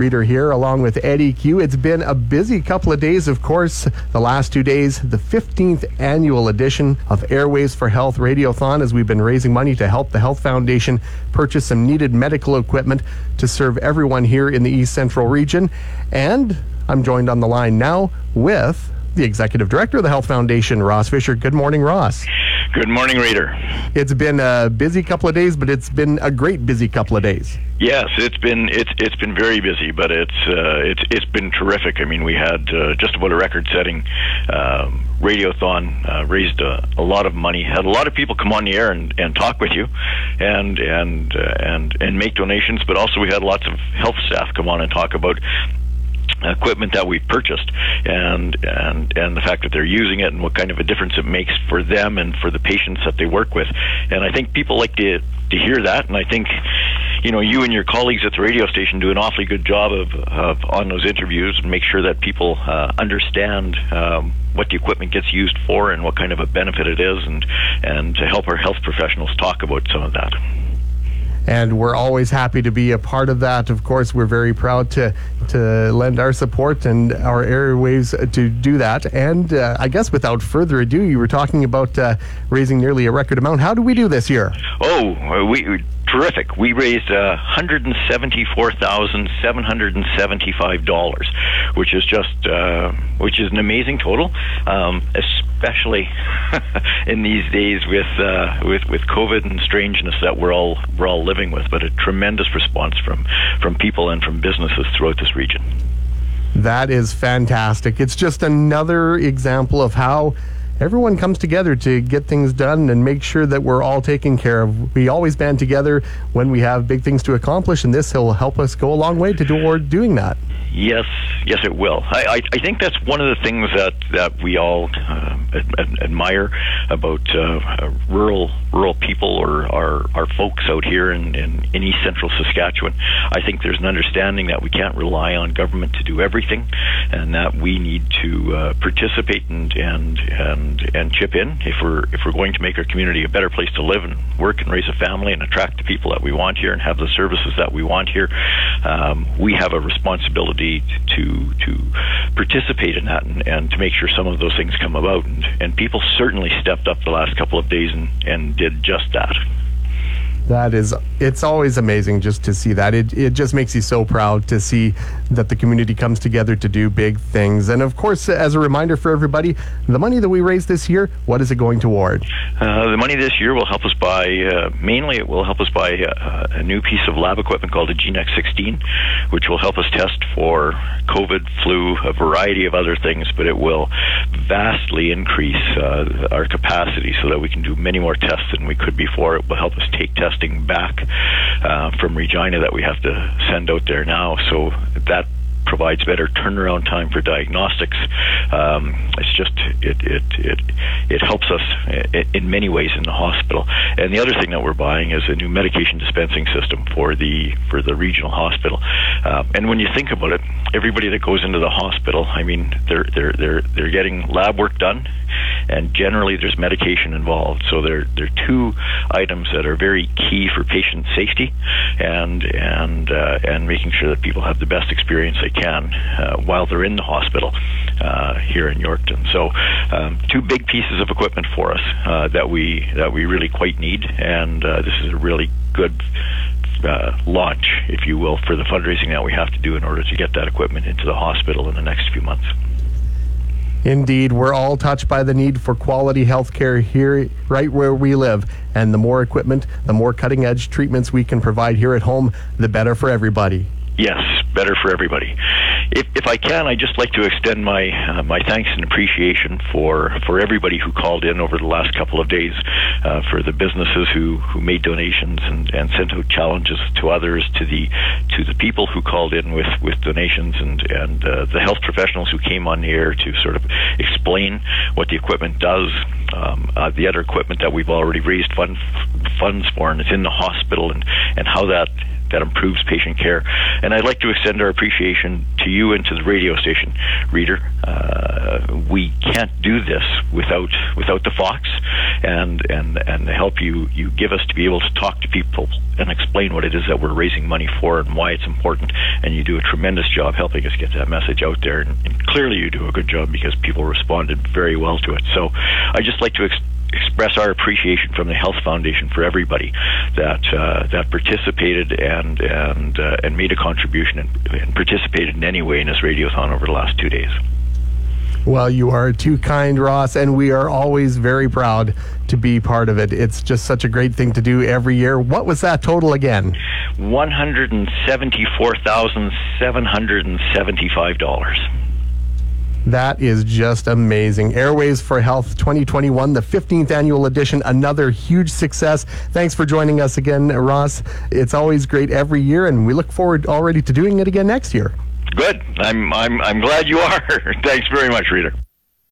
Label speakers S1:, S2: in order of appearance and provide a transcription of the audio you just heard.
S1: Reader here, along with Eddie Q. It's been a busy couple of days, of course. The last two days, the 15th annual edition of Airways for Health Radiothon, as we've been raising money to help the Health Foundation purchase some needed medical equipment to serve everyone here in the East Central region. And I'm joined on the line now with the Executive Director of the Health Foundation, Ross Fisher. Good morning, Ross.
S2: Good morning, reader.
S1: It's been a busy couple of days, but it's been a great busy couple of days.
S2: Yes, it's been it's it's been very busy, but it's uh, it's it's been terrific. I mean, we had uh, just about a record-setting um, radiothon, uh, raised a, a, lot of money, had a lot of people come on the air and, and talk with you, and and uh, and and make donations. But also, we had lots of health staff come on and talk about equipment that we've purchased and and and the fact that they're using it and what kind of a difference it makes for them and for the patients that they work with. And I think people like to to hear that. And I think you know you and your colleagues at the radio station do an awfully good job of, of on those interviews and make sure that people uh, understand um, what the equipment gets used for and what kind of a benefit it is and and to help our health professionals talk about some of that
S1: and we're always happy to be a part of that. Of course, we're very proud to to lend our support and our airwaves to do that. And uh, I guess without further ado, you were talking about uh, raising nearly a record amount. How do we do this year?
S2: Oh, we terrific. We raised uh, $174,775, which is just uh, which is an amazing total, um, especially in these days with uh, with with COVID and strangeness that we're all we're all living with. But a tremendous response from from people and from businesses throughout this region.
S1: That is fantastic. It's just another example of how everyone comes together to get things done and make sure that we're all taken care of. We always band together when we have big things to accomplish, and this will help us go a long way to toward doing that.
S2: Yes, yes, it will. I, I, I think that's one of the things that, that we all uh, ad, admire about uh, rural rural people or our, our folks out here in, in, in East Central Saskatchewan. I think there's an understanding that we can't rely on government to do everything, and that we need to uh, participate and, and and and chip in if we're if we're going to make our community a better place to live and work and raise a family and attract the people that we want here and have the services that we want here. Um, we have a responsibility to to participate in that and, and to make sure some of those things come about. And, and people certainly stepped up the last couple of days and, and did just that.
S1: That is, it's always amazing just to see that. It, it just makes you so proud to see that the community comes together to do big things. And of course, as a reminder for everybody, the money that we raise this year, what is it going toward?
S2: Uh, the money this year will help us buy, uh, mainly it will help us buy a, a, new piece of lab equipment called a GeneX 16, which will help us test for COVID, flu, a variety of other things, but it will vastly increase uh, our capacity so that we can do many more tests than we could before. It will help us take tests back uh, from Regina that we have to send out there now. So that provides better turnaround time for diagnostics. Um, it's just it it it it helps us in many ways in the hospital. And the other thing that we're buying is a new medication dispensing system for the for the regional hospital. Uh, and when you think about it, everybody that goes into the hospital, I mean, they're they're they're they're getting lab work done and generally there's medication involved. So there there are two items that are very key for patient safety and and uh, and making sure that people have the best experience they can uh, while they're in the hospital uh, here in Yorkton. So um, two big pieces of equipment for us uh, that we that we really quite need, and uh, this is a really good uh, launch, if you will, for the fundraising that we have to do in order to get that equipment into the hospital in the next few months.
S1: Indeed, we're all touched by the need for quality health care here, right where we live. And the more equipment, the more cutting edge treatments we can provide here at home, the better for everybody.
S2: Yes, better for everybody. If, if I can, I'd just like to extend my uh, my thanks and appreciation for for everybody who called in over the last couple of days, uh, for the businesses who, who made donations and, and sent out challenges to others, to the to the people who called in with, with donations, and and uh, the health professionals who came on air to sort of explain what the equipment does, um, uh, the other equipment that we've already raised fund, funds for, and it's in the hospital, and and how that that improves patient care. And I'd like to extend our appreciation to you and to the radio station, reader. Uh, we can't do this without without the Fox and and and the help you you give us to be able to talk to people and explain what it is that we're raising money for and why it's important. And you do a tremendous job helping us get that message out there. And, and clearly, you do a good job because people responded very well to it. So, I just like to. Express our appreciation from the Health Foundation for everybody that uh, that participated and and uh, and made a contribution and, and participated in any way in this radiothon over the last two days.
S1: Well, you are too kind, Ross, and we are always very proud to be part of it. It's just such a great thing to do every year. What was that total again?
S2: $174,775.
S1: That is just amazing. Airways for Health 2021, the 15th annual edition, another huge success. Thanks for joining us again, Ross. It's always great every year, and we look forward already to doing it again next year.
S2: Good. I'm I'm I'm glad you are. Thanks very much, Reader.